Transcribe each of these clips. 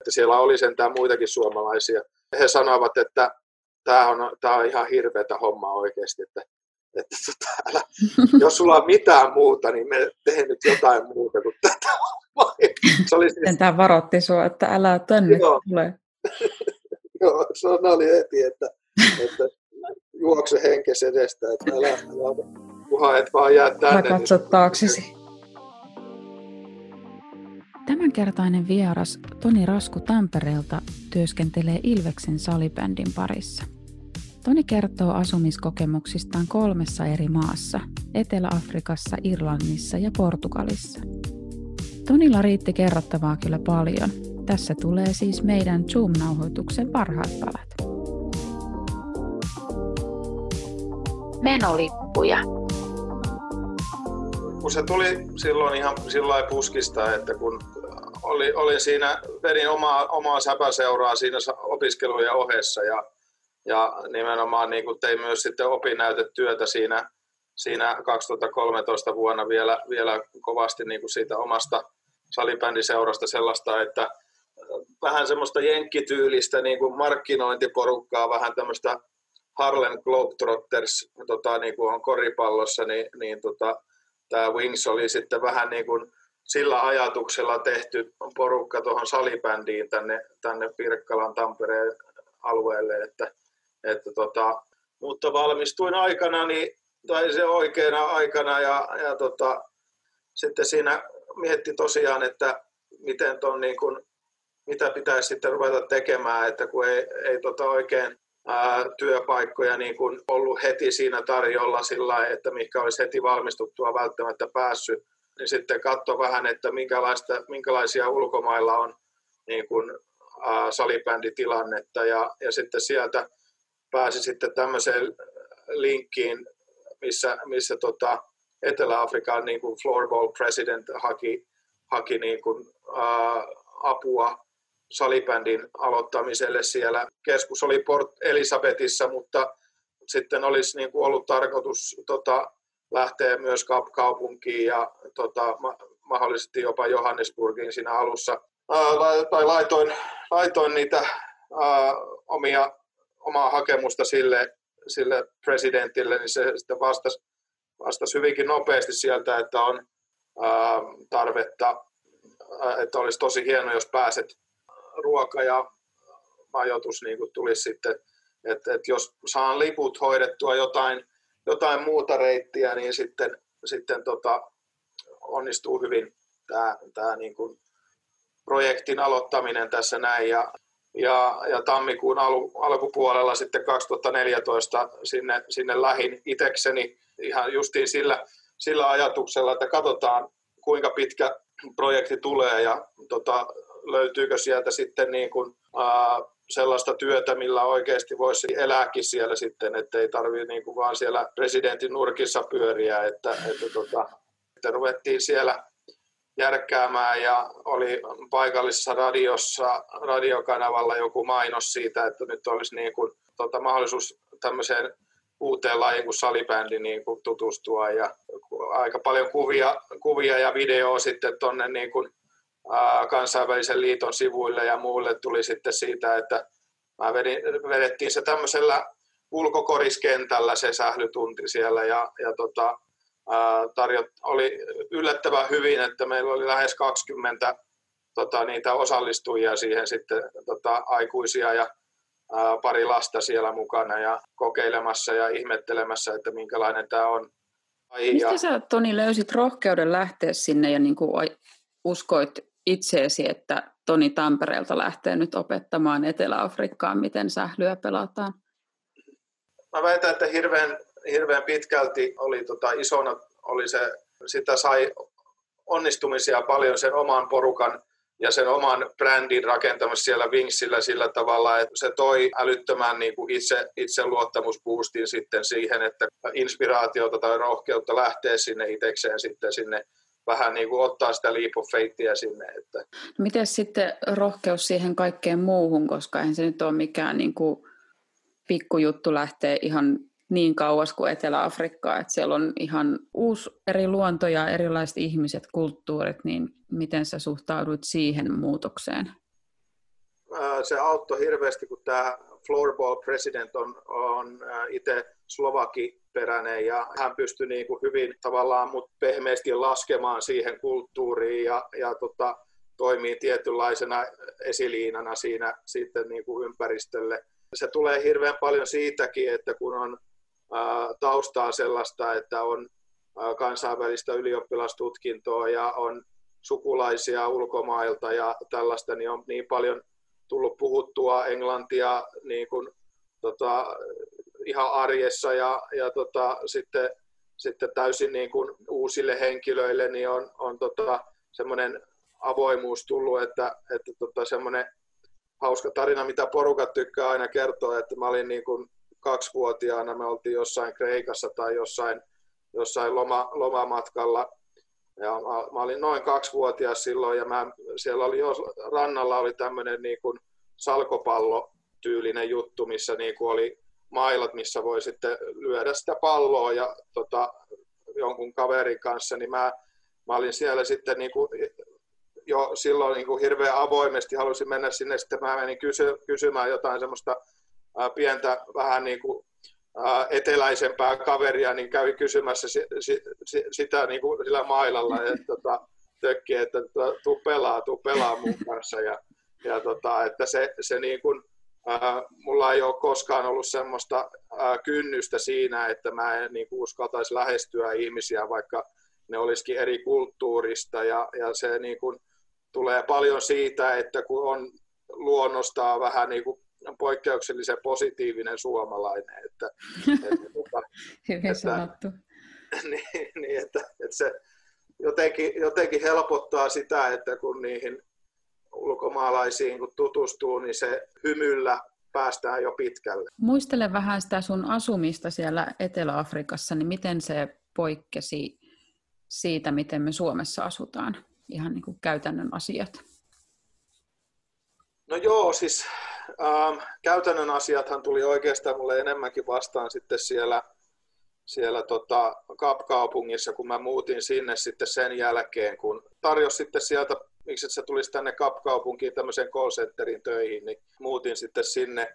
Että siellä oli sentään muitakin suomalaisia. He sanoivat, että tämä on, tämä on ihan hirveätä hommaa oikeasti, että, että tota, älä, jos sulla on mitään muuta, niin me tehdään nyt jotain muuta kuin tätä hommaa. Se oli siis... Tämä varotti sinua, että älä tänne Joo. tule. Joo, se oli heti, että, että juokse henkes edestä, että älä, älä kunhan et vaan jää tänne. Älä katso niin... taaksesi. Tämänkertainen vieras Toni Rasku Tampereelta työskentelee Ilveksen salibändin parissa. Toni kertoo asumiskokemuksistaan kolmessa eri maassa, Etelä-Afrikassa, Irlannissa ja Portugalissa. Tonilla riitti kerrottavaa kyllä paljon. Tässä tulee siis meidän Zoom-nauhoituksen parhaat palat. Menolippuja kun se tuli silloin ihan sillä puskista, että kun oli, olin siinä, vedin omaa, omaa säpäseuraa siinä opiskelujen ohessa ja, ja nimenomaan niin kuin tein myös sitten opinnäytetyötä siinä, siinä 2013 vuonna vielä, vielä kovasti niin kuin siitä omasta salibändiseurasta sellaista, että vähän semmoista jenkkityylistä niin kuin markkinointiporukkaa, vähän tämmöistä Harlem Globetrotters tota, niin kuin on koripallossa, niin, niin tota, tämä Wings oli sitten vähän niin kuin sillä ajatuksella tehty porukka tuohon salibändiin tänne, tänne Pirkkalan Tampereen alueelle, että, että tota, mutta valmistuin aikana, niin, tai se oikeana aikana ja, ja tota, sitten siinä mietti tosiaan, että miten ton niin kuin, mitä pitäisi sitten ruveta tekemään, että kun ei, ei tota oikein ää, työpaikkoja niin kuin ollut heti siinä tarjolla sillä että mikä olisi heti valmistuttua välttämättä päässyt, niin sitten katso vähän, että minkälaista, minkälaisia ulkomailla on niin kuin, ää, salibänditilannetta ja, ja sitten sieltä pääsi sitten tämmöiseen linkkiin, missä, missä tota Etelä-Afrikan niin kuin floorball president haki, haki niin kuin, ää, apua salibändin aloittamiselle siellä. Keskus oli Port Elisabetissa, mutta sitten olisi niin kuin ollut tarkoitus tota, lähteä myös kaupunkiin ja tota, ma- mahdollisesti jopa Johannesburgiin siinä alussa. Ää, tai laitoin, laitoin niitä ää, omia, omaa hakemusta sille, sille presidentille, niin se sitten vastasi, vastasi hyvinkin nopeasti sieltä, että on ää, tarvetta, ää, että olisi tosi hieno, jos pääset ruoka ja majoitus niin tulisi sitten, että, että jos saan liput hoidettua jotain, jotain muuta reittiä, niin sitten, sitten tota, onnistuu hyvin tämä, tämä niin kuin projektin aloittaminen tässä näin. Ja, ja, ja tammikuun al, alkupuolella sitten 2014 sinne, sinne lähin itekseni ihan justiin sillä, sillä ajatuksella, että katsotaan kuinka pitkä projekti tulee ja tota, löytyykö sieltä sitten niin kuin, ää, sellaista työtä, millä oikeasti voisi elääkin siellä sitten, että ei tarvitse niin kuin vaan siellä presidentin nurkissa pyöriä, että, että, tota, että ruvettiin siellä järkkäämään ja oli paikallisessa radiossa, radiokanavalla joku mainos siitä, että nyt olisi niin kuin, tota, mahdollisuus tämmöiseen uuteen lajiin kuin salibändi niin kuin tutustua ja aika paljon kuvia, kuvia ja videoa sitten tuonne niin kuin kansainvälisen liiton sivuille ja muulle tuli sitten siitä, että mä vedin, vedettiin se tämmöisellä ulkokoriskentällä se sählytunti siellä ja, ja tota, tarjot, oli yllättävän hyvin, että meillä oli lähes 20 tota, niitä osallistujia siihen sitten tota, aikuisia ja ää, pari lasta siellä mukana ja kokeilemassa ja ihmettelemässä, että minkälainen tämä on. Ai, Mistä ja... sä Toni löysit rohkeuden lähteä sinne ja niin kuin uskoit itseesi, että Toni Tampereelta lähtee nyt opettamaan Etelä-Afrikkaan, miten sählyä pelataan? Mä väitän, että hirveän, hirveän pitkälti oli tota, isona, oli se, sitä sai onnistumisia paljon sen oman porukan ja sen oman brändin rakentamassa siellä Wingsillä sillä tavalla, että se toi älyttömän niin kuin itse, itse luottamusboostin sitten siihen, että inspiraatiota tai rohkeutta lähtee sinne itsekseen sitten sinne vähän niin kuin ottaa sitä leap of faithia sinne. Että. No miten sitten rohkeus siihen kaikkeen muuhun, koska eihän se nyt ole mikään niin kuin pikkujuttu lähtee ihan niin kauas kuin Etelä-Afrikkaa, että siellä on ihan uusi eri luonto ja erilaiset ihmiset, kulttuurit, niin miten sä suhtaudut siihen muutokseen? se auttoi hirveästi, kun tämä floorball president on, on itse slovakiperäinen ja hän pystyi niin kuin hyvin tavallaan mut pehmeästi laskemaan siihen kulttuuriin ja, ja tota, toimii tietynlaisena esiliinana siinä sitten niin kuin ympäristölle. Se tulee hirveän paljon siitäkin, että kun on ää, taustaa sellaista, että on ää, kansainvälistä ylioppilastutkintoa ja on sukulaisia ulkomailta ja tällaista, niin on niin paljon tullut puhuttua englantia niin kuin, tota, ihan arjessa ja, ja tota, sitten, sitten täysin niin kuin uusille henkilöille niin on, on tota, semmoinen avoimuus tullut, että, että tota, semmoinen hauska tarina, mitä porukat tykkää aina kertoa, että mä olin niin kuin kaksivuotiaana, me oltiin jossain Kreikassa tai jossain, jossain loma, lomamatkalla. Ja mä, mä olin noin kaksivuotias silloin ja mä, siellä oli jo rannalla oli tämmöinen niin kuin salkopallo-tyylinen juttu, missä niin kuin oli mailat, missä voi sitten lyödä sitä palloa ja tota, jonkun kaverin kanssa, niin mä, mä olin siellä sitten niin kuin, jo silloin niin kuin hirveän avoimesti halusin mennä sinne, sitten mä menin kysy, kysymään jotain semmoista ää, pientä vähän niin kuin eteläisempää kaveria, niin kävi kysymässä si, si, si, sitä niin kuin sillä mailalla, että tota, tökki, että tuu pelaa, tuu pelaa mun kanssa. Ja, ja tota, että se, se niin kuin, mulla ei ole koskaan ollut semmoista ää, kynnystä siinä, että mä en niin kuin uskaltaisi lähestyä ihmisiä, vaikka ne olisikin eri kulttuurista. Ja, ja se niin kuin, tulee paljon siitä, että kun on luonnostaan vähän niin kuin poikkeuksellisen positiivinen suomalainen. Että, että, tuota, Hyvin sanottu. Niin, niin että, että se jotenkin, jotenkin helpottaa sitä, että kun niihin ulkomaalaisiin kun tutustuu, niin se hymyllä päästään jo pitkälle. Muistele vähän sitä sun asumista siellä Etelä-Afrikassa, niin miten se poikkesi siitä, miten me Suomessa asutaan, ihan niin kuin käytännön asiat? No joo, siis ähm, käytännön asiathan tuli oikeastaan mulle enemmänkin vastaan sitten siellä, siellä tota Kapkaupungissa, kun mä muutin sinne sitten sen jälkeen, kun tarjosi sitten sieltä, miksi se tulisi tänne Kapkaupunkiin tämmöiseen call centerin töihin, niin muutin sitten sinne.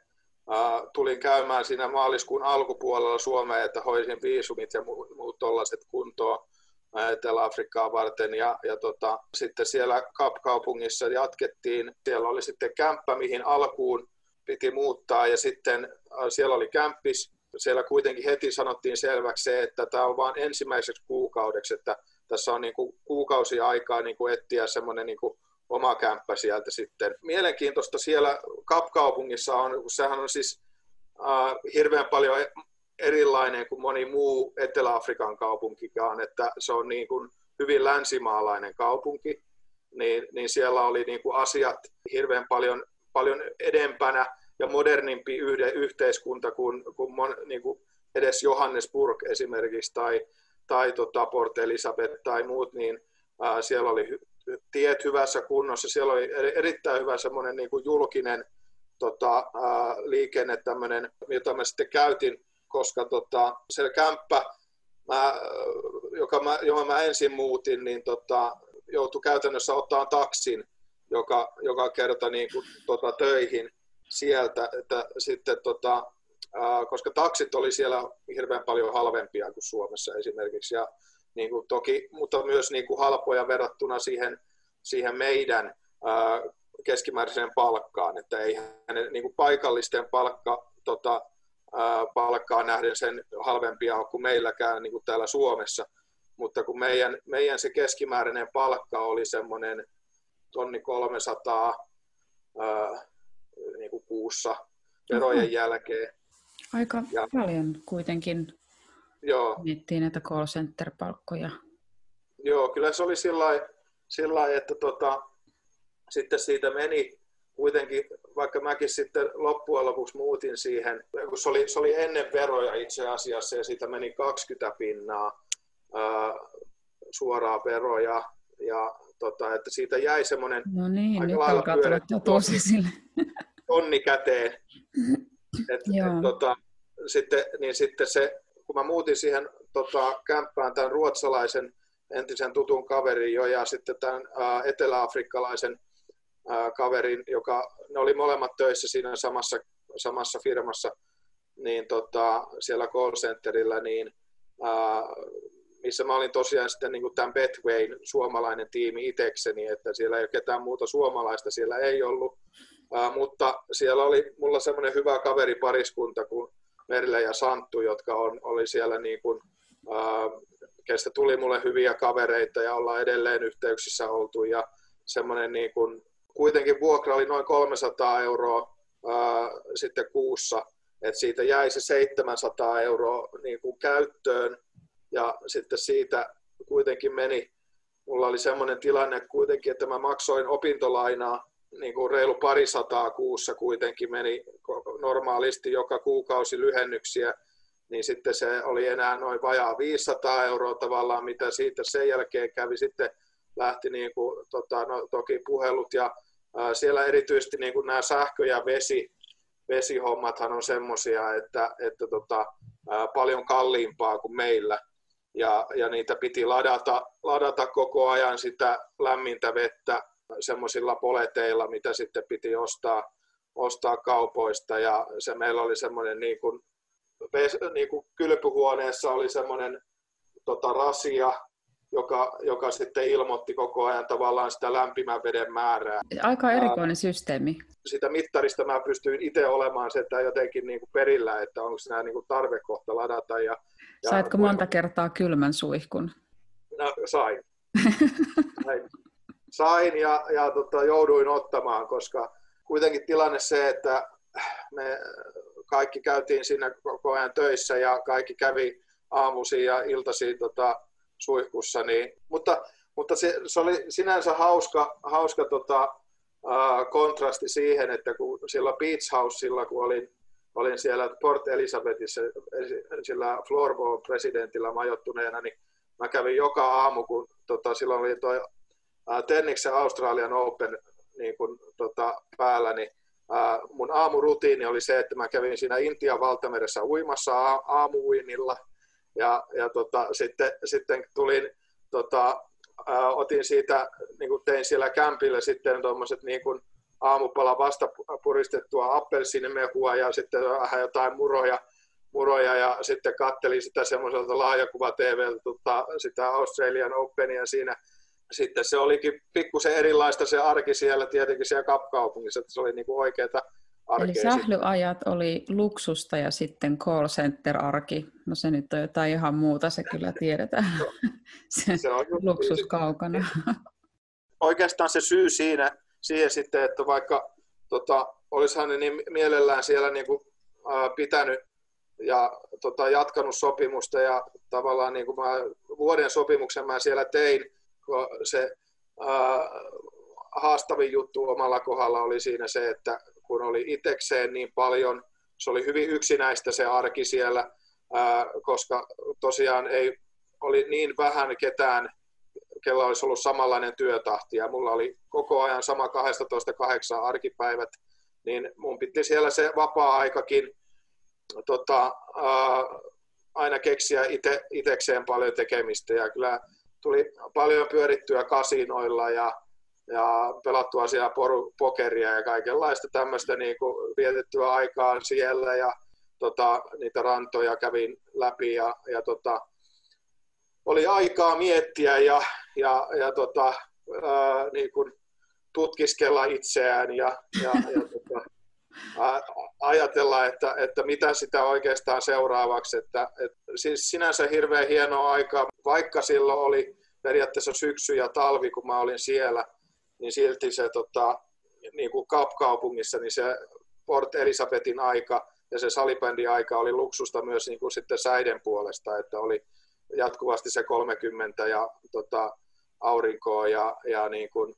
Äh, tulin käymään siinä maaliskuun alkupuolella Suomeen, että hoisin viisumit ja muut tollaiset kuntoon Etelä-Afrikkaa varten ja, ja tota, sitten siellä Kapkaupungissa jatkettiin. Siellä oli sitten kämppä, mihin alkuun piti muuttaa ja sitten äh, siellä oli kämppis. Siellä kuitenkin heti sanottiin selväksi se, että tämä on vain ensimmäiseksi kuukaudeksi, että tässä on niin kuin kuukausi aikaa niin kuin etsiä semmoinen niin kuin oma kämppä sieltä sitten. Mielenkiintoista siellä Kapkaupungissa on, sehän on siis äh, hirveän paljon erilainen kuin moni muu Etelä-Afrikan kaupunkikaan, että se on niin kuin hyvin länsimaalainen kaupunki, niin, niin siellä oli niin kuin asiat hirveän paljon, paljon edempänä ja modernimpi yhde, yhteiskunta kuin, kuin, mon, niin kuin edes Johannesburg esimerkiksi tai, tai tota Port Elizabeth tai muut, niin ää, siellä oli hy, tiet hyvässä kunnossa, siellä oli erittäin hyvä semmoinen niin kuin julkinen tota, ää, liikenne, tämmöinen, jota mä sitten käytin koska tota, se kämppä, mä, joka mä, johon mä ensin muutin, niin tota, joutui käytännössä ottaa taksin joka, joka kerta niin kuin, tota, töihin sieltä, että sitten tota, koska taksit oli siellä hirveän paljon halvempia kuin Suomessa esimerkiksi, ja niin kuin toki, mutta myös niin kuin halpoja verrattuna siihen, siihen meidän ää, keskimääräiseen palkkaan, että ei hänen niin kuin paikallisten palkka tota, palkkaa nähden sen halvempia ole kuin meilläkään niin kuin täällä Suomessa. Mutta kun meidän, meidän se keskimääräinen palkka oli semmoinen tonni 300 ää, niin kuin kuussa verojen Oho. jälkeen. Aika ja, paljon kuitenkin joo. miettii näitä call center-palkkoja. Joo, kyllä se oli sillä lailla, että tota, sitten siitä meni kuitenkin, vaikka mäkin sitten loppujen lopuksi muutin siihen, kun se oli, se oli ennen veroja itse asiassa ja siitä meni 20 pinnaa ää, suoraa veroja ja tota, että siitä jäi semmoinen no niin, aika lailla pyöretty tonni käteen. Et, et, tota, sitten, niin sitten se, kun mä muutin siihen tota, kämppään tämän ruotsalaisen entisen tutun kaverin jo ja sitten tämän ää, eteläafrikkalaisen ää, kaverin, joka, ne oli molemmat töissä siinä samassa, samassa firmassa, niin tota, siellä call centerillä, niin ää, missä mä olin tosiaan sitten niin kuin tämän Betwayn suomalainen tiimi itekseni, että siellä ei ole ketään muuta suomalaista, siellä ei ollut, ää, mutta siellä oli mulla semmoinen hyvä kaveripariskunta kuin Merle ja Santtu, jotka on, oli siellä niin kuin, ää, kestä tuli mulle hyviä kavereita ja ollaan edelleen yhteyksissä oltu. Ja semmoinen niin kuin, kuitenkin vuokra oli noin 300 euroa ää, sitten kuussa, että siitä jäi se 700 euroa niin kuin käyttöön. Ja sitten siitä kuitenkin meni, mulla oli semmoinen tilanne kuitenkin, että mä maksoin opintolainaa niin kuin reilu parisataa kuussa kuitenkin meni normaalisti joka kuukausi lyhennyksiä, niin sitten se oli enää noin vajaa 500 euroa tavallaan, mitä siitä sen jälkeen kävi. Sitten lähti niin kuin, tota, no, toki puhelut ja ää, siellä erityisesti niin kuin nämä sähkö- ja vesi, vesihommathan on semmoisia, että, että tota, ää, paljon kalliimpaa kuin meillä. Ja, ja niitä piti ladata, ladata koko ajan sitä lämmintä vettä semmoisilla poleteilla, mitä sitten piti ostaa, ostaa kaupoista. Ja se meillä oli semmoinen niin kuin, niin kuin kylpyhuoneessa oli semmoinen tota, rasia, joka, joka sitten ilmoitti koko ajan tavallaan sitä lämpimän veden määrää. Aika erikoinen systeemi. Sitä mittarista mä pystyin itse olemaan se, että jotenkin niin kuin perillä, että onko nämä niin kuin tarvekohta ladata. Ja, ja Saitko monta kertaa kylmän suihkun? No, sain. sain. Sain ja, ja tota, jouduin ottamaan, koska kuitenkin tilanne se, että me kaikki käytiin siinä koko ajan töissä ja kaikki kävi aamuisin ja iltaisin tota, suihkussa. Niin, mutta mutta se, se, oli sinänsä hauska, hauska tota, kontrasti siihen, että kun sillä Beach Housella, kun olin, olin siellä Port Elizabethissa sillä floorball-presidentillä majoittuneena, niin mä kävin joka aamu, kun tota, silloin oli tuo Tenniksen Australian Open niin kun, tota, päällä, niin äh, mun aamurutiini oli se, että mä kävin siinä Intian valtameressä uimassa a- ja, ja tota, sitten, sitten tulin, tota, äh, otin siitä, niin kuin tein siellä kämpillä sitten tuommoiset niin kuin aamupala vasta puristettua appelsiinimehua ja sitten vähän jotain muroja, muroja ja sitten kattelin sitä semmoiselta laajakuva TV, tota, sitä Australian Openia siinä sitten se olikin pikkusen erilaista se arki siellä tietenkin siellä kapkaupungissa, että se oli niin kuin oikeata arkea. Eli sählyajat oli luksusta ja sitten call center-arki. No se nyt on jotain ihan muuta, se kyllä tiedetään. se, se on luksus kaukana. Oikeastaan se syy siinä, siihen sitten, että vaikka tota, olisihan ne niin mielellään siellä niin kuin, ää, pitänyt ja tota, jatkanut sopimusta ja tavallaan niin kuin mä, vuoden sopimuksen mä siellä tein, se ää, haastavin juttu omalla kohdalla oli siinä se, että kun oli itekseen niin paljon, se oli hyvin yksinäistä se arki siellä, ää, koska tosiaan ei oli niin vähän ketään, kella olisi ollut samanlainen työtahti ja mulla oli koko ajan sama 12-8 arkipäivät, niin mun piti siellä se vapaa-aikakin tota, ää, aina keksiä ite, itekseen paljon tekemistä ja kyllä tuli paljon pyörittyä kasinoilla ja, ja pelattua siellä poru, pokeria ja kaikenlaista tämmöistä niin kuin vietettyä aikaa siellä ja tota, niitä rantoja kävin läpi ja, ja tota, oli aikaa miettiä ja, ja, ja tota, ää, niin kuin tutkiskella itseään ja, ja, ja tota, ajatella, että, että mitä sitä oikeastaan seuraavaksi. Että, että siis sinänsä hirveän hienoa aikaa, vaikka silloin oli periaatteessa syksy ja talvi, kun mä olin siellä, niin silti se tota, niin kuin kaupungissa, niin se Port Elisabetin aika ja se salibändin aika oli luksusta myös niin kuin sitten säiden puolesta, että oli jatkuvasti se 30 ja tota, aurinkoa ja, ja niin kuin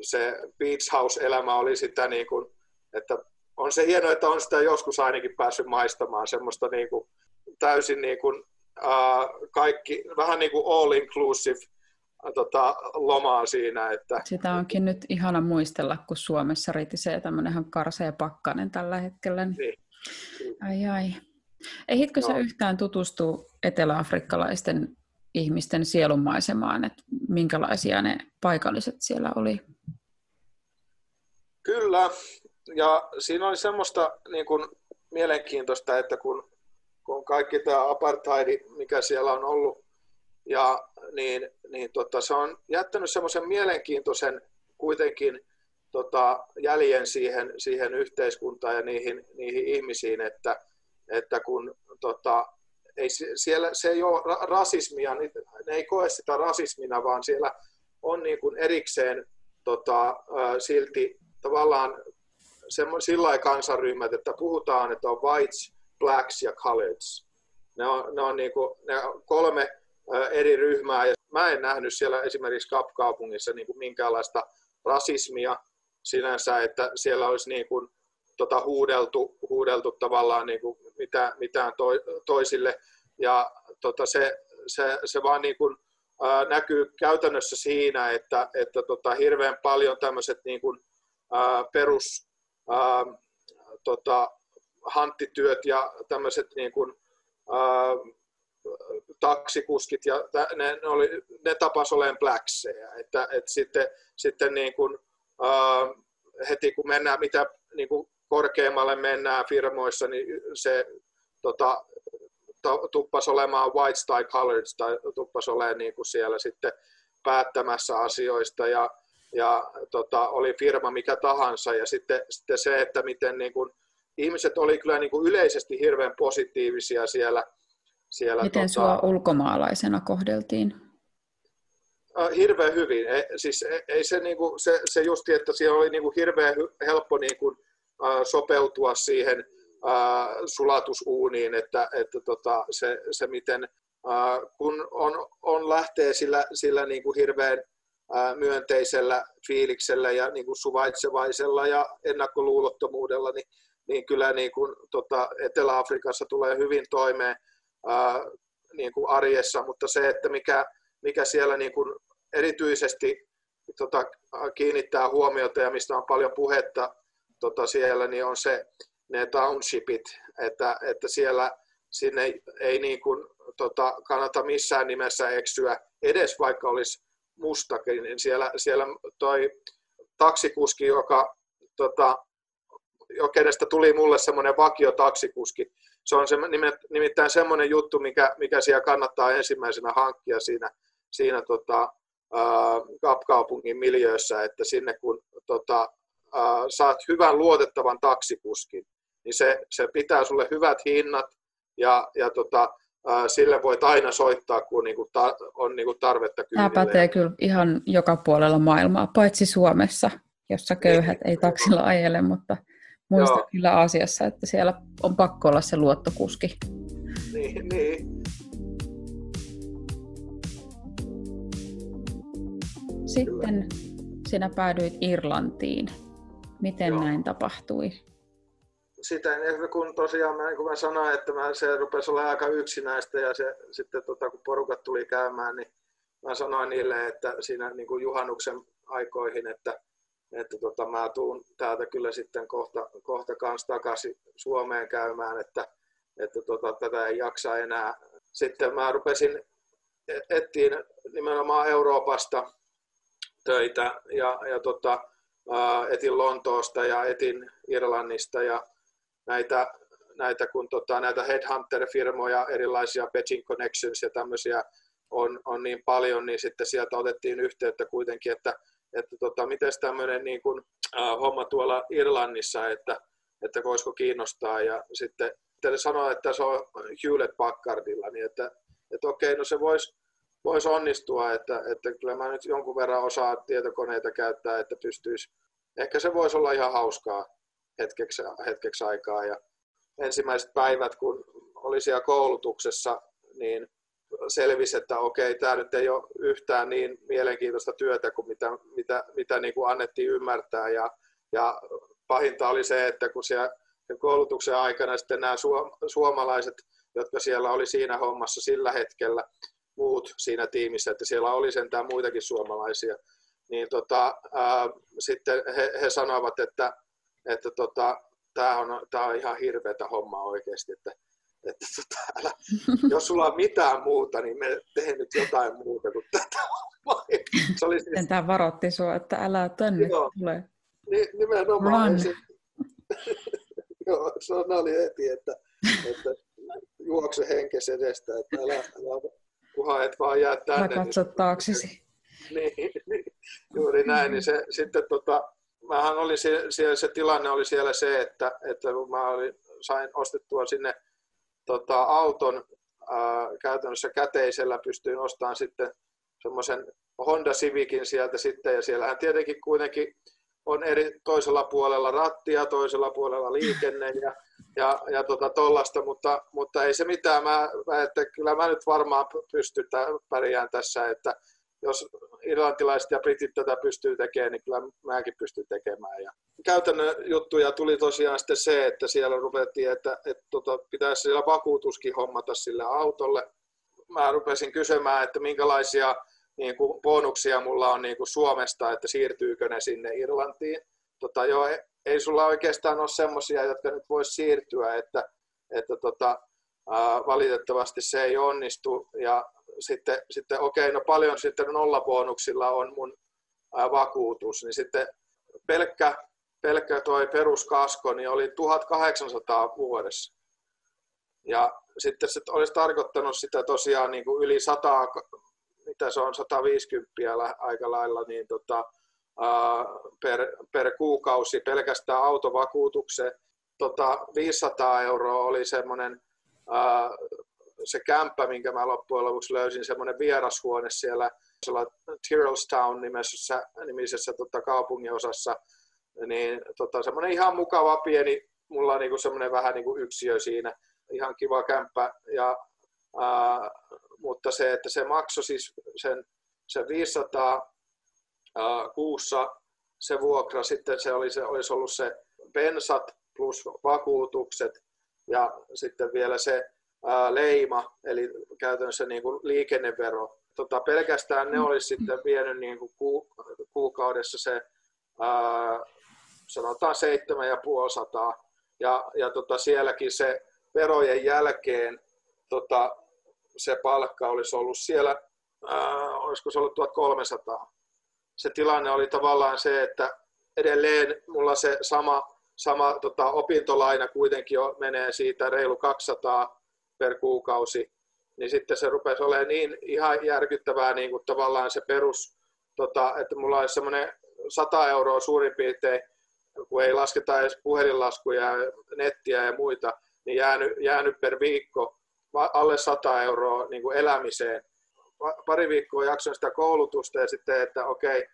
se beach house-elämä oli sitä, niin kuin, että on se hienoa, että on sitä joskus ainakin päässyt maistamaan semmoista niin kuin, täysin niin kuin, uh, kaikki, vähän niin kuin all inclusive tota, lomaa siinä. Että... Sitä onkin nyt ihana muistella, kun Suomessa ritisee tämmöinen ihan karsea pakkanen tällä hetkellä. Niin. Ai ai. Ehitkö no. sä yhtään tutustua eteläafrikkalaisten ihmisten sielunmaisemaan, että minkälaisia ne paikalliset siellä oli? Kyllä, ja siinä oli semmoista niin kuin, mielenkiintoista, että kun, kun kaikki tämä apartheid, mikä siellä on ollut, ja niin, niin tota, se on jättänyt semmoisen mielenkiintoisen kuitenkin tota, jäljen siihen, siihen yhteiskuntaan ja niihin, niihin ihmisiin, että, että kun tota, ei, siellä, se ei ole rasismia, ne ei koe sitä rasismina, vaan siellä on niin kuin erikseen tota, silti tavallaan sillä kansanryhmät, että puhutaan, että on whites, blacks ja coloreds. Ne on, ne on, niin kuin, ne on kolme eri ryhmää ja mä en nähnyt siellä esimerkiksi Kapkaupungissa niin kuin minkäänlaista rasismia sinänsä, että siellä olisi niin kuin, tota, huudeltu, huudeltu tavallaan niin kuin mitään, mitään to, toisille ja tota, se, se, se vaan niin kuin, ää, näkyy käytännössä siinä, että, että tota, hirveän paljon tämmöiset niin perus ää, tota, hanttityöt ja tämmöiset niin kuin, ää, taksikuskit ja ne, ne, oli, ne tapas olemaan blackseja. Että, että sitten, sitten niin kuin, ää, heti kun mennään, mitä niin kuin korkeammalle mennään firmoissa, niin se tota, tuppas olemaan white style colors tai tuppas olemaan niin kuin siellä sitten päättämässä asioista ja, ja tota, oli firma mikä tahansa ja sitten, sitten se, että miten niin kuin, ihmiset oli kyllä niin kuin yleisesti hirveän positiivisia siellä. siellä miten tota, sua ulkomaalaisena kohdeltiin? Hirveän hyvin. Ei, siis ei, ei se, niin kuin, se, se justi, että siellä oli niin kuin hirveän helppo niin kuin, sopeutua siihen sulatusuuniin, että, että tota, se, se miten kun on, on lähtee sillä, sillä niin kuin hirveän myönteisellä fiiliksellä ja niin kuin suvaitsevaisella ja ennakkoluulottomuudella, niin, niin kyllä niin kuin, tota, Etelä-Afrikassa tulee hyvin toimeen ää, niin kuin arjessa, mutta se, että mikä, mikä siellä niin kuin erityisesti tota, kiinnittää huomiota ja mistä on paljon puhetta tota, siellä, niin on se, ne townshipit, että, että siellä sinne ei niin kuin, tota, kannata missään nimessä eksyä, edes vaikka olisi mustakin, niin siellä, siellä toi taksikuski, joka, tota, jo kenestä tuli mulle semmoinen vakio taksikuski, se on se, nimittäin semmoinen juttu, mikä, mikä siellä kannattaa ensimmäisenä hankkia siinä, siinä tota, Kapkaupungin miljöössä, että sinne kun tota, saat hyvän luotettavan taksikuskin, niin se, se pitää sulle hyvät hinnat ja, ja tota, sille voit aina soittaa, kun niinku ta, on niinku tarvetta kyydille. Tämä pätee kyllä ihan joka puolella maailmaa, paitsi Suomessa, jossa köyhät niin. ei taksilla ajele, mutta muista Joo. kyllä asiassa, että siellä on pakko olla se luottokuski. Niin, niin. Sitten sinä päädyit Irlantiin. Miten Joo. näin tapahtui? Sitä, kun tosiaan mä, kun mä sanoin, että mä, se rupesi olla aika yksinäistä ja se, sitten tota, kun porukat tuli käymään, niin mä sanoin niille, että siinä niin kuin juhannuksen aikoihin, että, että tota, mä tuun täältä kyllä sitten kohta, kohta kanssa takaisin Suomeen käymään, että, että tota, tätä ei jaksa enää. Sitten mä rupesin e-, etsiin nimenomaan Euroopasta töitä ja, ja tota, etin Lontoosta ja etin Irlannista ja näitä, näitä, kun tota, näitä headhunter-firmoja, erilaisia betting connections ja tämmöisiä on, on niin paljon, niin sitten sieltä otettiin yhteyttä kuitenkin, että, että tota, miten tämmöinen niin kuin, äh, homma tuolla Irlannissa, että, että voisiko kiinnostaa. Ja sitten sanoa, että se on Hewlett Packardilla, niin että, että okei, no se voisi vois onnistua, että, että kyllä mä nyt jonkun verran osaan tietokoneita käyttää, että pystyisi, ehkä se voisi olla ihan hauskaa hetkeksi, hetkeksi aikaa. Ja ensimmäiset päivät, kun oli siellä koulutuksessa, niin selvisi, että okei, tämä nyt ei ole yhtään niin mielenkiintoista työtä kuin mitä, mitä, mitä niin kuin annettiin ymmärtää. Ja, ja pahinta oli se, että kun siellä koulutuksen aikana sitten nämä suomalaiset, jotka siellä oli siinä hommassa sillä hetkellä, muut siinä tiimissä, että siellä oli sentään muitakin suomalaisia, niin tota, ää, sitten he, he sanoivat, että että tota, tämä on, tää on ihan hirveätä hommaa oikeasti, että, että tota, älä, jos sulla on mitään muuta, niin me tehdään nyt jotain muuta kuin tätä Se oli siis... Tämä varoitti sinua, että älä tänne Joo. tule. Ni, nimenomaan. Se, joo, se oli heti, että, että juokse henkes edestä, että älä, älä kunhan et vaan jää tänne. Mä niin katso niin, taaksesi. Niin, niin, juuri näin. Niin se, sitten tota, mähän oli siellä, se tilanne oli siellä se, että, että kun mä olin, sain ostettua sinne tota, auton ää, käytännössä käteisellä, pystyin ostamaan sitten semmoisen Honda Civicin sieltä sitten, ja siellähän tietenkin kuitenkin on eri, toisella puolella rattia, toisella puolella liikenne ja, ja, ja tota tollasta, mutta, mutta ei se mitään. Mä, mä, että kyllä mä nyt varmaan pystyn pärjään tässä, että jos irlantilaiset ja britit tätä pystyy tekemään, niin kyllä mäkin pystyn tekemään. Ja käytännön juttuja tuli tosiaan sitten se, että siellä ruvettiin, että, että tota, pitäisi siellä vakuutuskin hommata sille autolle. Mä rupesin kysymään, että minkälaisia niin kuin bonuksia mulla on niin kuin Suomesta, että siirtyykö ne sinne Irlantiin. Tota, joo, ei sulla oikeastaan ole semmoisia, jotka nyt voisi siirtyä, että, että tota, ää, valitettavasti se ei onnistu. Ja sitten, sitten okei, okay, no paljon sitten nollabonuksilla on mun vakuutus, niin sitten pelkkä, pelkkä toi peruskasko niin oli 1800 vuodessa. Ja sitten se olisi tarkoittanut sitä tosiaan niin kuin yli 100 mitä se on, 150 aika lailla, niin tota, per, per kuukausi pelkästään autovakuutukseen. Tota, 500 euroa oli semmoinen se kämppä, minkä mä loppujen lopuksi löysin, semmoinen vierashuone siellä Tyrrellstown nimisessä, nimisessä tota, kaupunginosassa, niin tota, semmoinen ihan mukava pieni, mulla on niinku semmoinen vähän niinku yksiö siinä, ihan kiva kämppä ja ää, mutta se, että se maksoi siis sen, sen 500 ää, kuussa. Se vuokra, sitten se, oli, se olisi ollut se bensat plus vakuutukset ja sitten vielä se leima, eli käytännössä niin kuin liikennevero. Tota, pelkästään ne olisi sitten vienyt niin kuin ku, kuukaudessa se ää, sanotaan 7500 ja, ja tota, sielläkin se verojen jälkeen tota, se palkka olisi ollut siellä, ää, olisiko se ollut 1300. Se tilanne oli tavallaan se, että edelleen mulla se sama, sama tota, opintolaina kuitenkin jo menee siitä reilu 200 per kuukausi, niin sitten se rupesi olemaan niin ihan järkyttävää niin kuin tavallaan se perus, tota, että mulla olisi semmoinen 100 euroa suurin piirtein, kun ei lasketa edes puhelinlaskuja, nettiä ja muita, niin jäänyt, jäänyt per viikko alle 100 euroa niin kuin elämiseen. Pari viikkoa jaksoin sitä koulutusta ja sitten, että okei,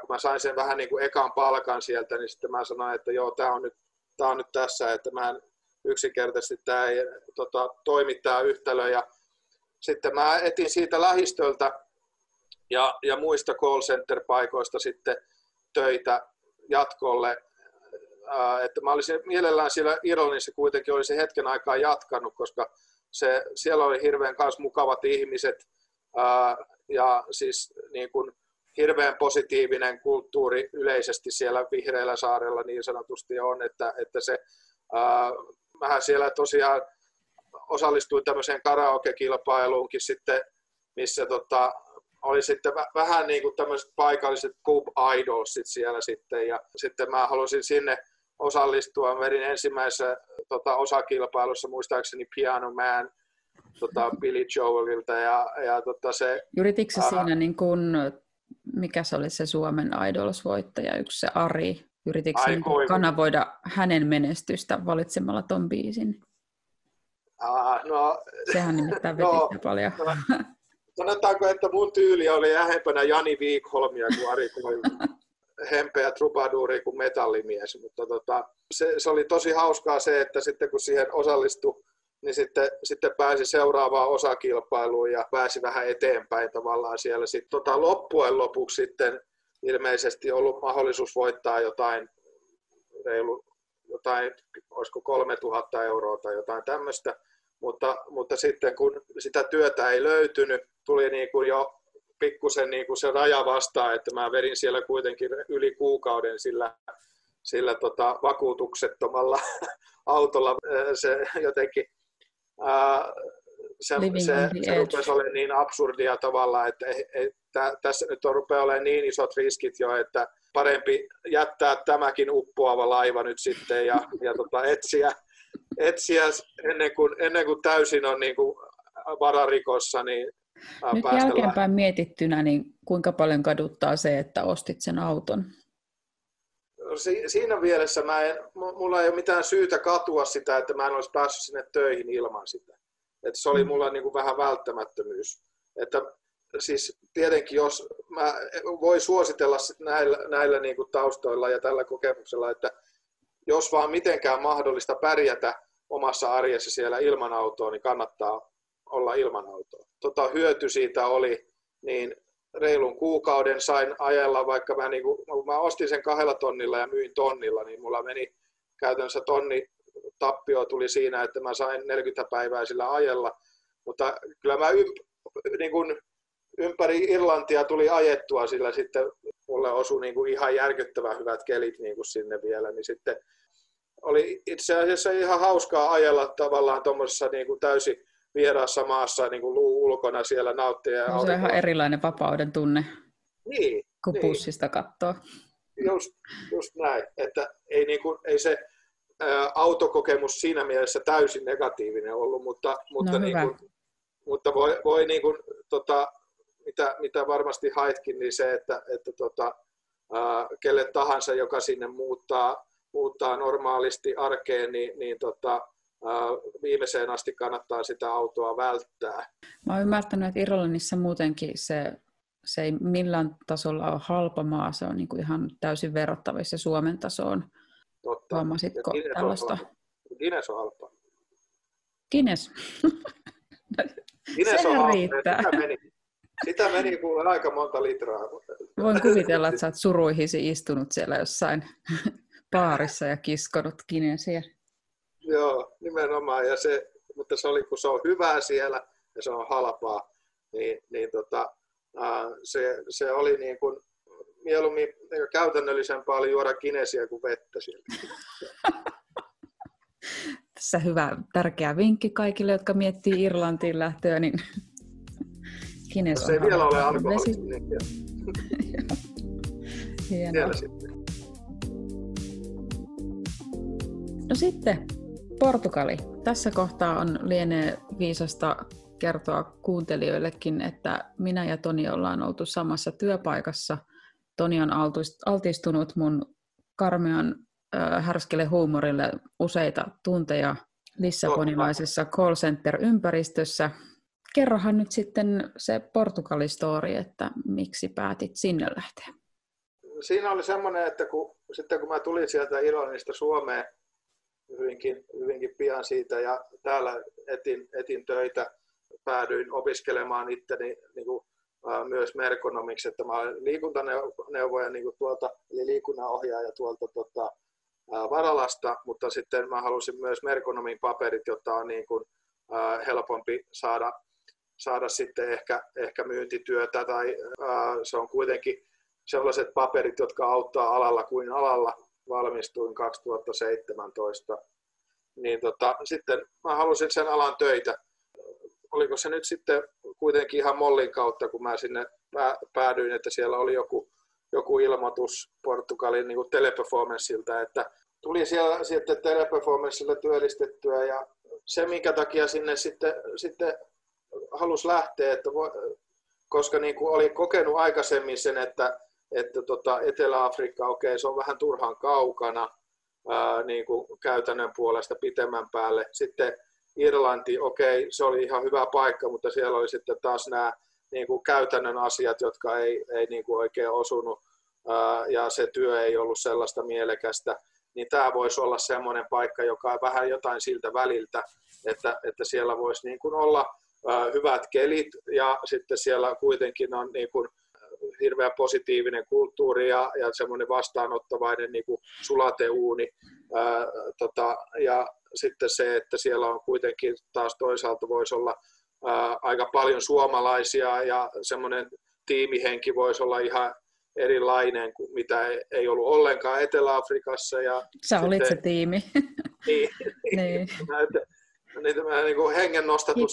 kun mä sain sen vähän niin kuin ekan palkan sieltä, niin sitten mä sanoin, että joo, tämä on nyt, on nyt tässä, että mä en yksinkertaisesti tämä ei tota, toimi tämä yhtälö. Ja sitten mä etin siitä lähistöltä ja, ja muista call center-paikoista sitten töitä jatkolle. että mä olisin mielellään siellä Irlannissa kuitenkin olisi hetken aikaa jatkanut, koska se, siellä oli hirveän kanssa mukavat ihmiset ää, ja siis niin kuin hirveän positiivinen kulttuuri yleisesti siellä Vihreällä saarella niin sanotusti on, että, että se, ää, mähän siellä tosiaan osallistuin tämmöiseen karaoke-kilpailuunkin sitten, missä tota, oli sitten vähän niin kuin tämmöiset paikalliset pub idolsit siellä sitten. Ja sitten mä halusin sinne osallistua. Mä vedin ensimmäisessä tota, osakilpailussa muistaakseni Piano Man tota, Billy Joelilta ja, ja tota, se... Yrititkö se siinä niin kun, mikä se oli se Suomen Idols-voittaja, yksi se Ari, yritikö niin kanavoida hänen menestystä valitsemalla ton biisin? Ah, no, Sehän nimittäin veti no, paljon. No, sanotaanko, että mun tyyli oli lähempänä Jani Viikholmia kuin Ari hempeä trubaduuri kuin metallimies, mutta tota, se, se, oli tosi hauskaa se, että sitten kun siihen osallistui, niin sitten, sitten pääsi seuraavaan osakilpailuun ja pääsi vähän eteenpäin tavallaan siellä. Sitten tota, loppujen lopuksi sitten ilmeisesti ollut mahdollisuus voittaa jotain reilu, jotain, olisiko 3000 euroa tai jotain tämmöistä, mutta, mutta sitten kun sitä työtä ei löytynyt, tuli niin kuin jo pikkusen niin kuin se raja vastaa, että mä vedin siellä kuitenkin yli kuukauden sillä, sillä tota, vakuutuksettomalla autolla. Se jotenkin ää, se, se, se rupesi olemaan niin absurdia tavalla, että ei, ei, tä, tässä nyt on rupeaa olemaan niin isot riskit jo, että parempi jättää tämäkin uppoava laiva nyt sitten ja, ja tota, etsiä, etsiä ennen, kuin, ennen kuin täysin on niin kuin vararikossa, niin Nyt jälkeenpäin mietittynä, niin kuinka paljon kaduttaa se, että ostit sen auton? si- siinä mielessä mä en, mulla ei ole mitään syytä katua sitä, että mä en olisi päässyt sinne töihin ilman sitä. Että se oli mm. mulla niin kuin vähän välttämättömyys. Että siis tietenkin jos mä voi suositella näillä, näillä niin kuin taustoilla ja tällä kokemuksella, että jos vaan mitenkään mahdollista pärjätä omassa arjessa siellä ilman autoa, niin kannattaa olla ilman autoa. Tota, hyöty siitä oli, niin reilun kuukauden sain ajella, vaikka mä, niin kuin, mä ostin sen kahdella tonnilla ja myin tonnilla, niin mulla meni käytännössä tonni tappio tuli siinä, että mä sain 40 päivää sillä ajella, mutta kyllä mä ymp, niin kuin, ympäri Irlantia tuli ajettua, sillä sitten mulle osui niin kuin ihan järkyttävän hyvät kelit niin kuin sinne vielä, niin sitten oli itse asiassa ihan hauskaa ajella tavallaan tuommoisessa niin kuin täysin vieraassa maassa niin kuin luu ulkona siellä nauttia. No, se on ihan erilainen vapauden tunne, niin, kun niin. bussista katsoo. Just, just näin, että ei, niin kuin, ei se autokokemus siinä mielessä täysin negatiivinen ollut, mutta, mutta, no, niin kuin, mutta voi, voi niin kuin, tota, mitä, mitä varmasti haitkin, niin se, että, että tota, ä, kelle tahansa, joka sinne muuttaa, muuttaa normaalisti arkeen, niin, niin tota, viimeiseen asti kannattaa sitä autoa välttää. Mä oon ymmärtänyt, että Irlannissa muutenkin se, se ei millään tasolla ole halpa maa, se on niin kuin ihan täysin verrattavissa Suomen tasoon. Totta. Huomasitko tällaista? Guinness on halpa. Guinness. Guinness on halpa. Riittää. Sitä meni, sitä meni kuule aika monta litraa. Voin kuvitella, että sä oot suruihisi istunut siellä jossain baarissa ja kiskonut Guinnessia. Joo, nimenomaan. Ja se, mutta se oli, kun se on hyvää siellä ja se on halpaa, niin, niin tota, se, se oli niin kuin, mieluummin niin käytännöllisempää oli juoda kinesiä kuin vettä siellä. Tässä hyvä, tärkeä vinkki kaikille, jotka miettii Irlantiin lähtöä, niin Kines on Se ei vielä ole alkoholi. Hienoa. No sitten Portugali. Tässä kohtaa on lienee viisasta kertoa kuuntelijoillekin, että minä ja Toni ollaan oltu samassa työpaikassa. Toni on altistunut mun karmean äh, härskelle huumorille useita tunteja Lissabonilaisessa call center-ympäristössä. Kerrohan nyt sitten se Portugali-story, että miksi päätit sinne lähteä? Siinä oli semmoinen, että kun, sitten kun mä tulin sieltä Irlannista Suomeen, hyvinkin, hyvinkin pian siitä ja täällä etin, etin töitä. Päädyin opiskelemaan itteni niin kuin, myös merkonomiksi, että mä olen liikuntaneuvoja niin kuin tuolta, eli liikunnanohjaaja tuolta tota, Varalasta, mutta sitten mä halusin myös merkonomin paperit, jotta on niin kuin, äh, helpompi saada, saada sitten ehkä, ehkä myyntityötä tai äh, se on kuitenkin sellaiset paperit, jotka auttaa alalla kuin alalla valmistuin 2017, niin tota, sitten mä halusin sen alan töitä. Oliko se nyt sitten kuitenkin ihan Mollin kautta, kun mä sinne päädyin, että siellä oli joku, joku ilmoitus Portugalin niin teleperformanssilta, että tuli siellä sitten teleperformanssilla työllistettyä ja se, minkä takia sinne sitten, sitten halusi lähteä, että voi, koska niin kuin olin kokenut aikaisemmin sen, että että tota Etelä-Afrikka, okei, okay, se on vähän turhan kaukana ää, niin kuin käytännön puolesta pitemmän päälle. Sitten Irlanti, okei, okay, se oli ihan hyvä paikka, mutta siellä oli sitten taas nämä niin kuin käytännön asiat, jotka ei, ei niin kuin oikein osunut ja se työ ei ollut sellaista mielekästä, niin tämä voisi olla semmoinen paikka, joka on vähän jotain siltä väliltä, että, että siellä voisi niin kuin olla hyvät kelit ja sitten siellä kuitenkin on niin kuin, hirveän positiivinen kulttuuri ja, ja semmoinen vastaanottavainen niin kuin sulateuuni. Ää, tota, ja sitten se, että siellä on kuitenkin taas toisaalta voisi olla ää, aika paljon suomalaisia ja semmoinen tiimihenki voisi olla ihan erilainen kuin mitä ei ollut ollenkaan Etelä-Afrikassa. Ja Sä sitten, olit se tiimi. Niin. niin. Niitä niin kuin hengen nostatut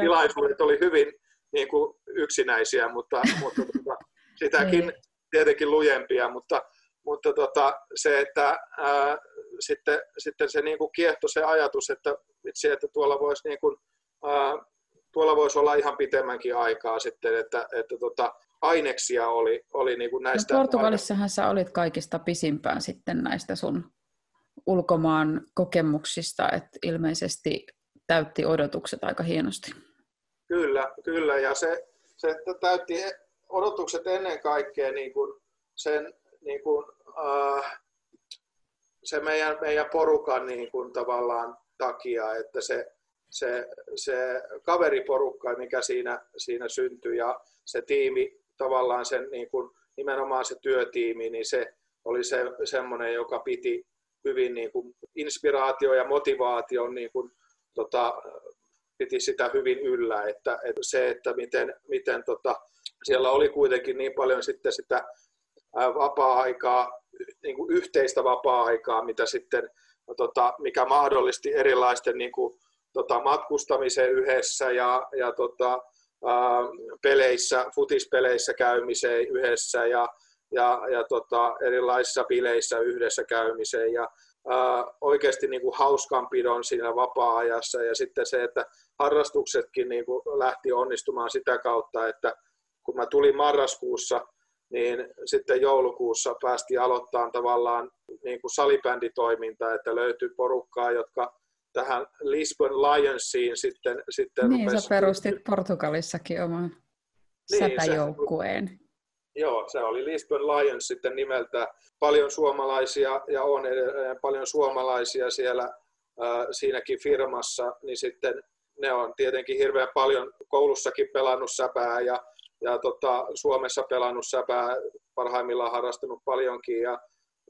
tilaisuudet oli hyvin niin kuin yksinäisiä, mutta, mutta tuota, sitäkin tietenkin lujempia, mutta, mutta tota, se, että ää, sitten, sitten se niin kuin kiehto se ajatus, että, itse, että tuolla voisi niin kuin, ää, tuolla voisi olla ihan pitemmänkin aikaa sitten, että, että tota, aineksia oli, oli niin kuin näistä. No Portugalissahan sä olit kaikista pisimpään sitten näistä sun ulkomaan kokemuksista, että ilmeisesti täytti odotukset aika hienosti. Kyllä, kyllä ja se, se täytti odotukset ennen kaikkea niin kuin sen, niin kuin, äh, se meidän, meidän porukan niin kuin tavallaan takia, että se, se, se kaveriporukka, mikä siinä, siinä syntyi ja se tiimi, tavallaan sen niin kuin, nimenomaan se työtiimi, niin se oli se, semmoinen, joka piti hyvin niin kuin inspiraatio ja motivaatio niin kuin, tota, piti sitä hyvin yllä, että, että se, että miten, miten tota, siellä oli kuitenkin niin paljon sitten sitä vapaa-aikaa, niin kuin yhteistä vapaa-aikaa, mitä sitten, tota, mikä mahdollisti erilaisten niin kuin, tota, matkustamisen yhdessä ja, ja tota, peleissä, futispeleissä käymiseen yhdessä ja, ja, ja tota, erilaisissa bileissä yhdessä käymiseen ja ää, oikeasti niin kuin hauskanpidon siinä vapaa-ajassa ja sitten se, että harrastuksetkin niin kuin lähti onnistumaan sitä kautta, että kun mä tulin marraskuussa, niin sitten joulukuussa päästiin aloittamaan tavallaan niin kuin salibänditoiminta, että löytyi porukkaa, jotka tähän Lisbon Lionsiin sitten... sitten niin, rupesi... sä perustit Portugalissakin oman niin, säpäjoukkueen. Se, joo, se oli Lisbon Lions sitten nimeltä. Paljon suomalaisia ja on edelleen paljon suomalaisia siellä äh, siinäkin firmassa, niin sitten ne on tietenkin hirveän paljon koulussakin pelannut säpää ja, ja tota, Suomessa pelannut säpää, parhaimmillaan harrastanut paljonkin ja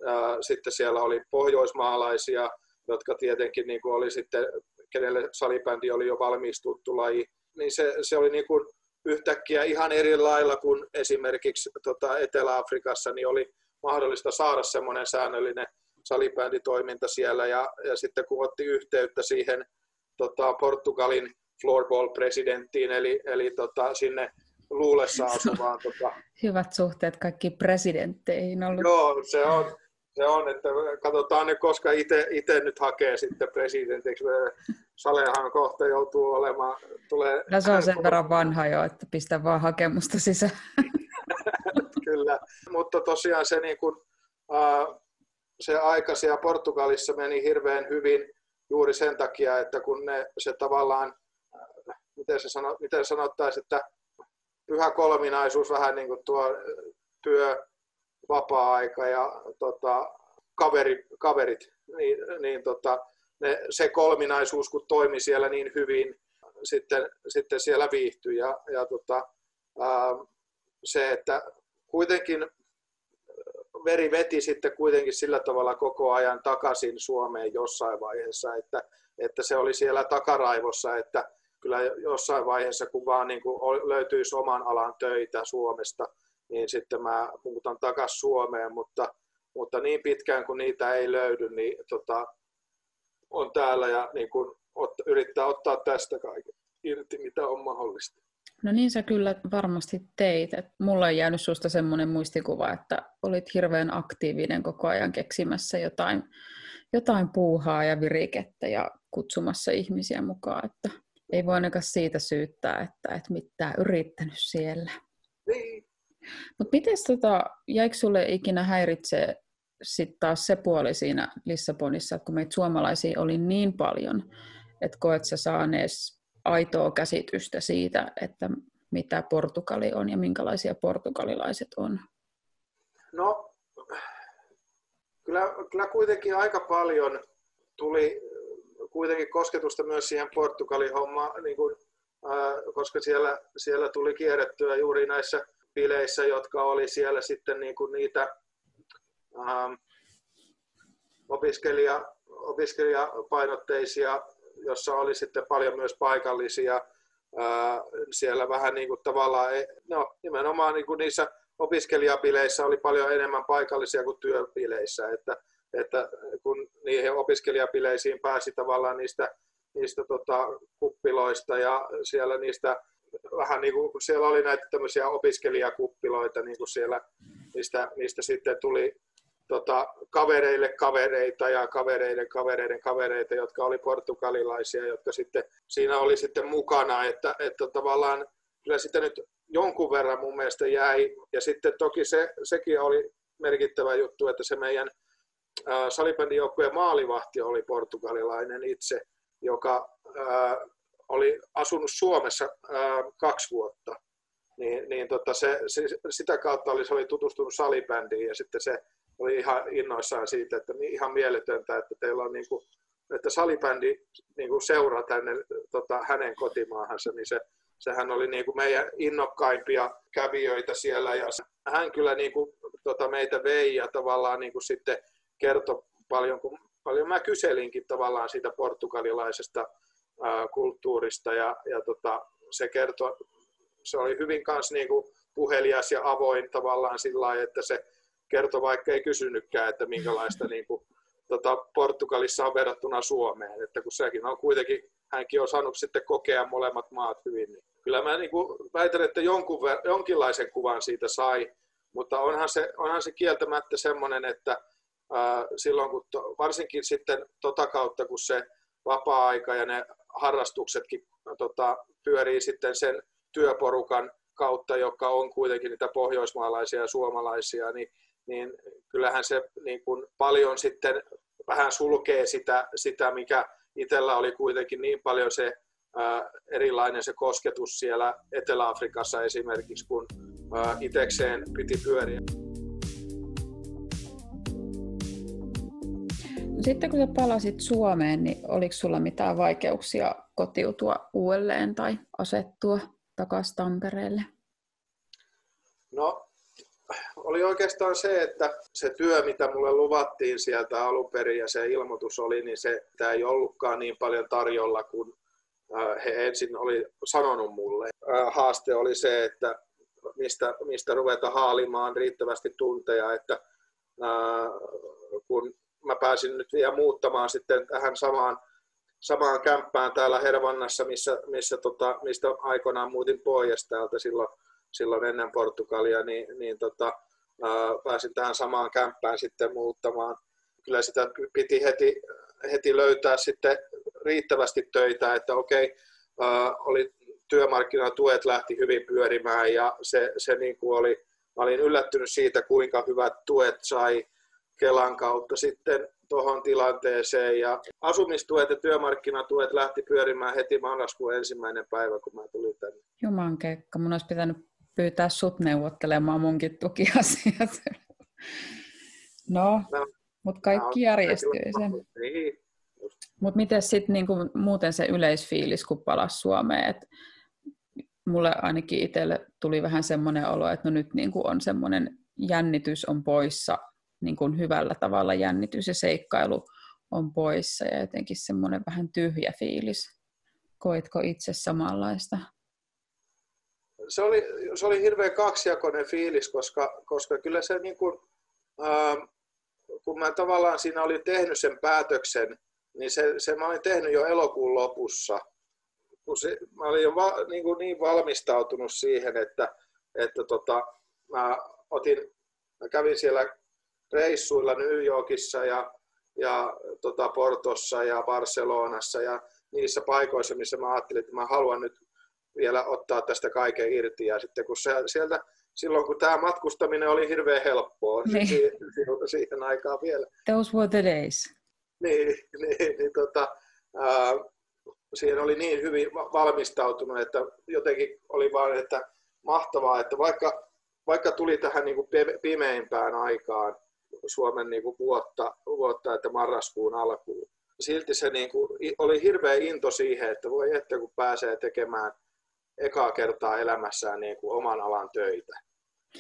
ää, sitten siellä oli pohjoismaalaisia, jotka tietenkin niin kuin oli sitten, kenelle salibändi oli jo valmis tuttu laji, niin se, se oli niin kuin yhtäkkiä ihan eri lailla kuin esimerkiksi tota Etelä-Afrikassa, niin oli mahdollista saada semmoinen säännöllinen salibänditoiminta siellä. Ja, ja sitten kun otti yhteyttä siihen tota, Portugalin floorball-presidenttiin, eli, eli tota, sinne luulessa asuvaan. Tota... Hyvät suhteet kaikki presidentteihin ollut. Joo, se on, se on, että katsotaan nyt, koska itse nyt hakee sitten presidentiksi. Salehan kohta joutuu olemaan. Tulee... No se on sen verran vanha jo, että pistä vaan hakemusta sisään. Kyllä, mutta tosiaan se, niin kuin, se aika siellä Portugalissa meni hirveän hyvin juuri sen takia, että kun ne, se tavallaan, miten, se sano, miten sanottaisiin, että pyhä kolminaisuus, vähän niin kuin tuo työ, vapaa-aika ja tota, kaveri, kaverit, niin, niin tota, ne, se kolminaisuus, kun toimi siellä niin hyvin, sitten, sitten siellä viihtyi. Ja, ja tota, ää, se, että kuitenkin veri veti sitten kuitenkin sillä tavalla koko ajan takaisin Suomeen jossain vaiheessa, että, että se oli siellä takaraivossa, että kyllä jossain vaiheessa, kun vaan niin kuin löytyisi oman alan töitä Suomesta, niin sitten mä muutan takaisin Suomeen, mutta, mutta niin pitkään kuin niitä ei löydy, niin tota, on täällä ja niin kuin ot, yrittää ottaa tästä kaiken irti, mitä on mahdollista. No niin sä kyllä varmasti teit. Et mulla on jäänyt susta semmoinen muistikuva, että olit hirveän aktiivinen koko ajan keksimässä jotain, jotain puuhaa ja virikettä ja kutsumassa ihmisiä mukaan. Että ei voi ainakaan siitä syyttää, että et mitään yrittänyt siellä. Mutta miten tota, jäikö sulle ikinä häiritsee sitten taas se puoli siinä Lissabonissa, että kun meitä suomalaisia oli niin paljon, että koet sä saanees aitoa käsitystä siitä, että mitä Portugali on ja minkälaisia portugalilaiset on? No, kyllä, kyllä kuitenkin aika paljon tuli kuitenkin kosketusta myös siihen Portugalin hommaan, niin kuin, koska siellä, siellä tuli kierrettyä juuri näissä bileissä, jotka oli siellä sitten niin kuin niitä ähm, opiskelija, opiskelijapainotteisia, jossa oli sitten paljon myös paikallisia. Ää, siellä vähän niin kuin tavallaan, no nimenomaan niin kuin niissä opiskelijabileissä oli paljon enemmän paikallisia kuin työbileissä, että että kun niihin opiskelijapileisiin pääsi tavallaan niistä, niistä tota, kuppiloista ja siellä niistä vähän niin kuin, siellä oli näitä tämmöisiä opiskelijakuppiloita, niin kuin siellä niistä, niistä sitten tuli, tota, kavereille kavereita ja kavereiden kavereiden kavereita, jotka oli portugalilaisia, jotka sitten siinä oli sitten mukana, että, että tavallaan kyllä sitten nyt jonkun verran mun mielestä jäi. Ja sitten toki se, sekin oli merkittävä juttu, että se meidän salibändijoukkueen maalivahti oli portugalilainen itse, joka ää, oli asunut Suomessa ää, kaksi vuotta. Niin, niin tota se, se, sitä kautta oli, se oli tutustunut salibändiin ja sitten se oli ihan innoissaan siitä, että ihan mieletöntä, että teillä on niin kuin, että salibändi niin kuin seuraa tänne tota, hänen kotimaahansa, niin se, sehän oli niin kuin meidän innokkaimpia kävijöitä siellä ja hän kyllä niin kuin, tota, meitä vei ja tavallaan niin kuin sitten kertoi paljon, kun paljon mä kyselinkin tavallaan siitä portugalilaisesta ää, kulttuurista. Ja, ja tota, se kertoi, se oli hyvin kanssa niin kuin puhelias ja avoin tavallaan sillä lailla, että se kertoi, vaikka ei kysynytkään, että minkälaista niin kuin, tota, Portugalissa on verrattuna Suomeen, että kun sekin on kuitenkin, hänkin on saanut sitten kokea molemmat maat hyvin, niin kyllä mä niin kuin väitän, että jonkun, jonkinlaisen kuvan siitä sai, mutta onhan se, onhan se kieltämättä semmoinen, että silloin kun to, varsinkin sitten tota kautta, kun se vapaa-aika ja ne harrastuksetkin tota, pyörii sitten sen työporukan kautta, joka on kuitenkin niitä pohjoismaalaisia ja suomalaisia, niin niin kyllähän se niin kuin paljon sitten vähän sulkee sitä, sitä mikä itsellä oli kuitenkin niin paljon se ää, erilainen se kosketus siellä Etelä-Afrikassa esimerkiksi, kun ää, itekseen piti pyöriä. Sitten kun sä palasit Suomeen, niin oliko sulla mitään vaikeuksia kotiutua uudelleen tai asettua takaisin Tampereelle? No oli oikeastaan se, että se työ, mitä mulle luvattiin sieltä alun perin ja se ilmoitus oli, niin se tämä ei ollutkaan niin paljon tarjolla kuin he ensin oli sanonut mulle. Haaste oli se, että mistä, mistä ruveta haalimaan riittävästi tunteja, että kun mä pääsin nyt vielä muuttamaan sitten tähän samaan, samaan kämppään täällä Hervannassa, missä, missä tota, mistä aikoinaan muutin pois täältä silloin silloin ennen Portugalia, niin, niin tota, pääsin tähän samaan kämppään sitten muuttamaan. Kyllä sitä piti heti, heti löytää sitten riittävästi töitä, että okei, oli työmarkkinatuet lähti hyvin pyörimään ja se, se niin kuin oli, mä olin yllättynyt siitä, kuinka hyvät tuet sai Kelan kautta sitten tuohon tilanteeseen. Ja asumistuet ja työmarkkinatuet lähti pyörimään heti marraskuun ensimmäinen päivä, kun mä tulin tänne. Juman kekka, mun olisi pitänyt pyytää sut neuvottelemaan munkin tukiasiat. No, no mutta kaikki no, järjestyy se. Niin. Mutta miten sitten niinku, muuten se yleisfiilis, kun palasi Suomeen, että mulle ainakin itselle tuli vähän semmoinen olo, että no nyt niinku on semmoinen jännitys on poissa, niinku hyvällä tavalla jännitys ja seikkailu on poissa ja jotenkin semmoinen vähän tyhjä fiilis. Koitko itse samanlaista? se oli, se oli hirveän kaksijakoinen fiilis, koska, koska kyllä se niin kuin, ää, kun mä tavallaan siinä olin tehnyt sen päätöksen, niin se, se mä olin tehnyt jo elokuun lopussa. Kun se, mä olin jo va, niin, kuin niin valmistautunut siihen, että, että tota, mä, otin, mä kävin siellä reissuilla New Yorkissa ja, ja tota Portossa ja Barcelonassa ja niissä paikoissa, missä mä ajattelin, että mä haluan nyt vielä ottaa tästä kaiken irti. Ja sitten kun se, sieltä, silloin kun tämä matkustaminen oli hirveän helppoa niin. siihen, siihen aikaan vielä. Those were the days. Niin, niin, niin tota, ää, siihen oli niin hyvin valmistautunut, että jotenkin oli vain, että mahtavaa, että vaikka, vaikka tuli tähän niin kuin pimeimpään aikaan Suomen niin kuin vuotta, vuotta, että marraskuun alkuun, silti se niin kuin, oli hirveä into siihen, että voi että kun pääsee tekemään ekaa kertaa elämässään niin kuin oman alan töitä.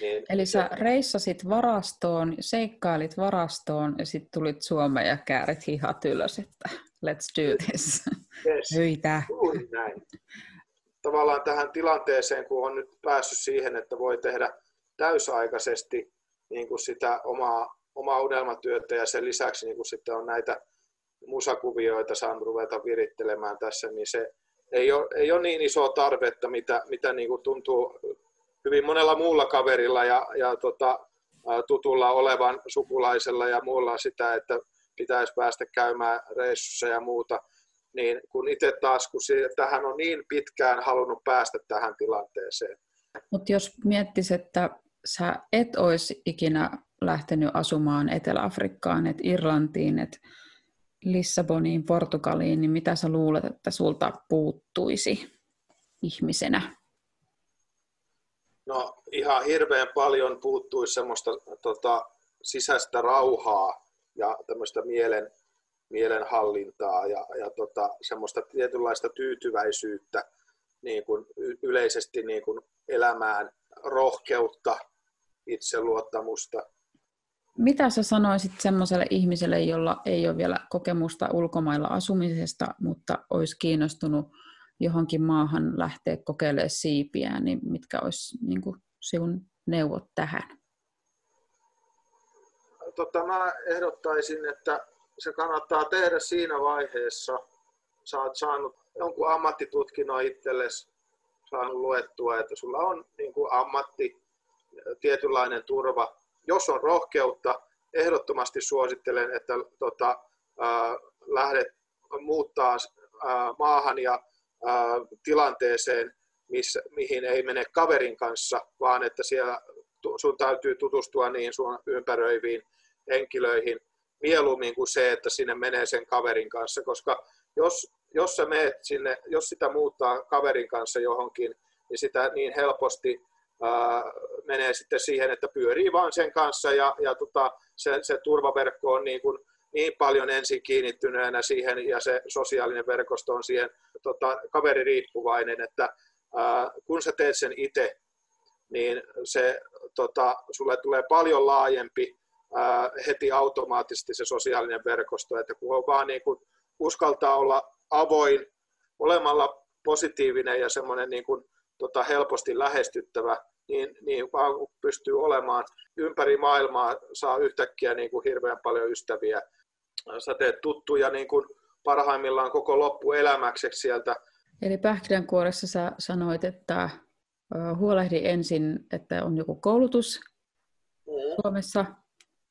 Niin, Eli sä reissasit varastoon, seikkailit varastoon ja sitten tulit Suomeen ja käärit hihat ylös, että let's do this. Yes. Hyitä. näin. Tavallaan tähän tilanteeseen, kun on nyt päässyt siihen, että voi tehdä täysaikaisesti niin kuin sitä omaa, omaa unelmatyötä ja sen lisäksi niin kuin sitten on näitä musakuvioita saanut ruveta virittelemään tässä, niin se, ei ole, ei ole niin isoa tarvetta, mitä, mitä niin kuin tuntuu hyvin monella muulla kaverilla ja, ja tota, tutulla olevan sukulaisella ja muulla sitä, että pitäisi päästä käymään reissussa ja muuta, niin kun itse taas, kun tähän on niin pitkään halunnut päästä tähän tilanteeseen. Mutta jos miettisit, että sä et olisi ikinä lähtenyt asumaan Etelä-Afrikkaan, et Irlantiin, et Lissaboniin, Portugaliin, niin mitä sä luulet, että sulta puuttuisi ihmisenä? No ihan hirveän paljon puuttuisi semmoista tota, sisäistä rauhaa ja tämmöistä mielen, mielenhallintaa ja, ja tota, semmoista tietynlaista tyytyväisyyttä niin kuin yleisesti niin kuin elämään, rohkeutta, itseluottamusta. Mitä sä sanoisit semmoiselle ihmiselle, jolla ei ole vielä kokemusta ulkomailla asumisesta, mutta olisi kiinnostunut johonkin maahan lähteä kokeilemaan siipiä, niin mitkä olisi niin kuin sinun neuvot tähän? Tota, mä ehdottaisin, että se kannattaa tehdä siinä vaiheessa, sä oot saanut jonkun ammattitutkinnon itsellesi, saanut luettua, että sulla on niin kuin ammatti, tietynlainen turva. Jos on rohkeutta, ehdottomasti suosittelen, että tota, ää, lähdet muuttaa ää, maahan ja tilanteeseen, missä, mihin ei mene kaverin kanssa, vaan että siellä sun täytyy tutustua niihin sun ympäröiviin henkilöihin. Mieluummin kuin se, että sinne menee sen kaverin kanssa, koska jos, jos sä meet sinne, jos sitä muuttaa kaverin kanssa johonkin, niin sitä niin helposti menee sitten siihen, että pyörii vaan sen kanssa ja, ja tota, se, se turvaverkko on niin kuin niin paljon ensin kiinnittyneenä siihen ja se sosiaalinen verkosto on siihen tota, kaveririippuvainen, että ää, kun sä teet sen itse, niin se, tota, sulle tulee paljon laajempi ää, heti automaattisesti se sosiaalinen verkosto, että kun on vaan niin kuin uskaltaa olla avoin, olemalla positiivinen ja semmoinen niin kuin, tota, helposti lähestyttävä, niin, niin vaan pystyy olemaan ympäri maailmaa, saa yhtäkkiä niin kuin hirveän paljon ystäviä sä teet tuttuja niin kuin parhaimmillaan koko loppuelämäkseksi sieltä. Eli pähkinänkuoressa sä sanoit, että huolehdi ensin, että on joku koulutus mm. Suomessa,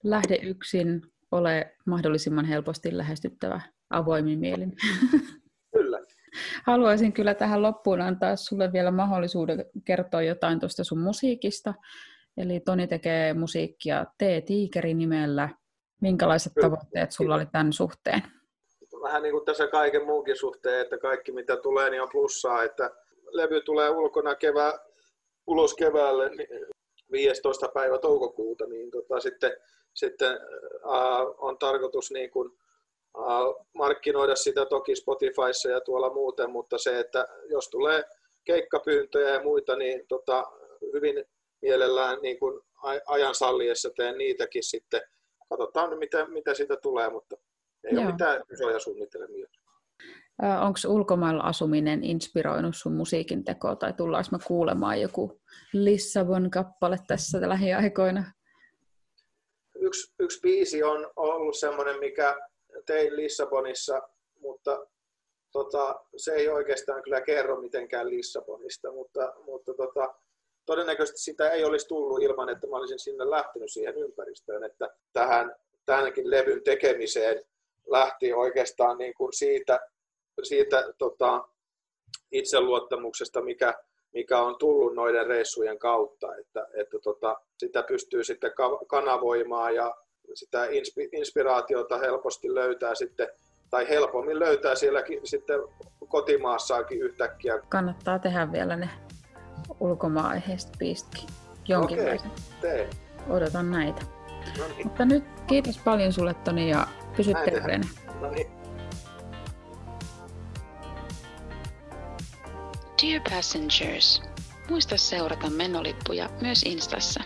lähde yksin, ole mahdollisimman helposti lähestyttävä avoimin mielin. Haluaisin kyllä tähän loppuun antaa sulle vielä mahdollisuuden kertoa jotain tuosta sun musiikista. Eli Toni tekee musiikkia T-Tiikeri nimellä. Minkälaiset Kyllä. tavoitteet sulla oli tämän suhteen? Vähän niin kuin tässä kaiken muunkin suhteen, että kaikki mitä tulee niin on plussaa, että levy tulee ulkona kevää, ulos keväälle niin 15. päivä toukokuuta, niin tota, sitten, sitten äh, on tarkoitus niin kuin, markkinoida sitä toki Spotifyssa ja tuolla muuten, mutta se, että jos tulee keikkapyyntöjä ja muita, niin tota, hyvin mielellään niin kuin ajan salliessa teen niitäkin sitten katsotaan mitä, mitä siitä tulee, mutta ei Joo. ole mitään isoja suunnitelmia. Onko ulkomailla asuminen inspiroinut sun musiikin tekoa tai tullaanko me kuulemaan joku Lissabon kappale tässä lähiaikoina? Yksi, yksi biisi on ollut semmoinen, mikä tein Lissabonissa, mutta tota, se ei oikeastaan kyllä kerro mitenkään Lissabonista, mutta, mutta tota, todennäköisesti sitä ei olisi tullut ilman, että mä olisin sinne lähtenyt siihen ympäristöön, että tähän tämänkin levyn tekemiseen lähti oikeastaan niin kuin siitä, siitä tota, itseluottamuksesta, mikä, mikä on tullut noiden reissujen kautta, että, että tota, sitä pystyy sitten kanavoimaan ja sitä inspiraatiota helposti löytää sitten, tai helpommin löytää sielläkin sitten kotimaassakin yhtäkkiä. Kannattaa tehdä vielä ne ulkomaa-aiheista biistikin jonkinlaisen. Okay, Odotan näitä. No niin. Mutta nyt kiitos paljon sulle Toni ja pysy terveenä. No niin. Dear passengers, muista seurata menolippuja myös Instassa.